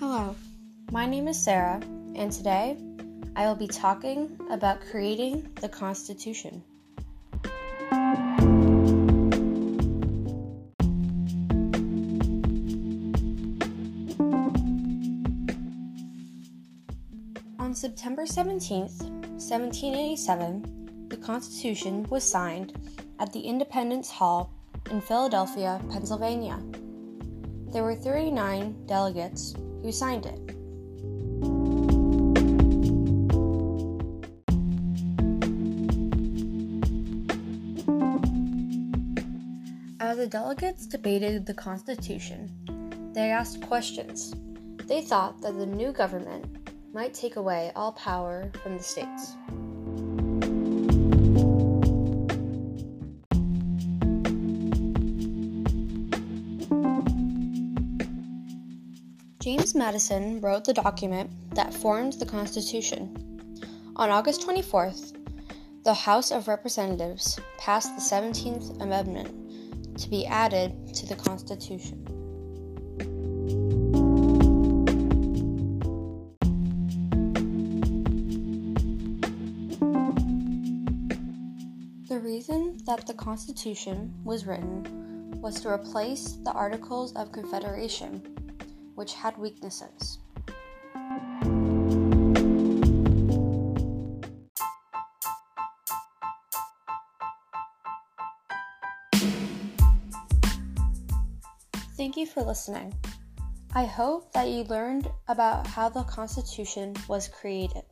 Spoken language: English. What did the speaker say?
Hello, my name is Sarah, and today I will be talking about creating the Constitution. On September 17th, 1787, the Constitution was signed at the Independence Hall in Philadelphia, Pennsylvania. There were 39 delegates who signed it. As the delegates debated the Constitution, they asked questions. They thought that the new government might take away all power from the states. James Madison wrote the document that formed the Constitution. On August 24th, the House of Representatives passed the 17th Amendment to be added to the Constitution. The reason that the Constitution was written was to replace the Articles of Confederation, which had weaknesses. Thank you for listening. I hope that you learned about how the Constitution was created.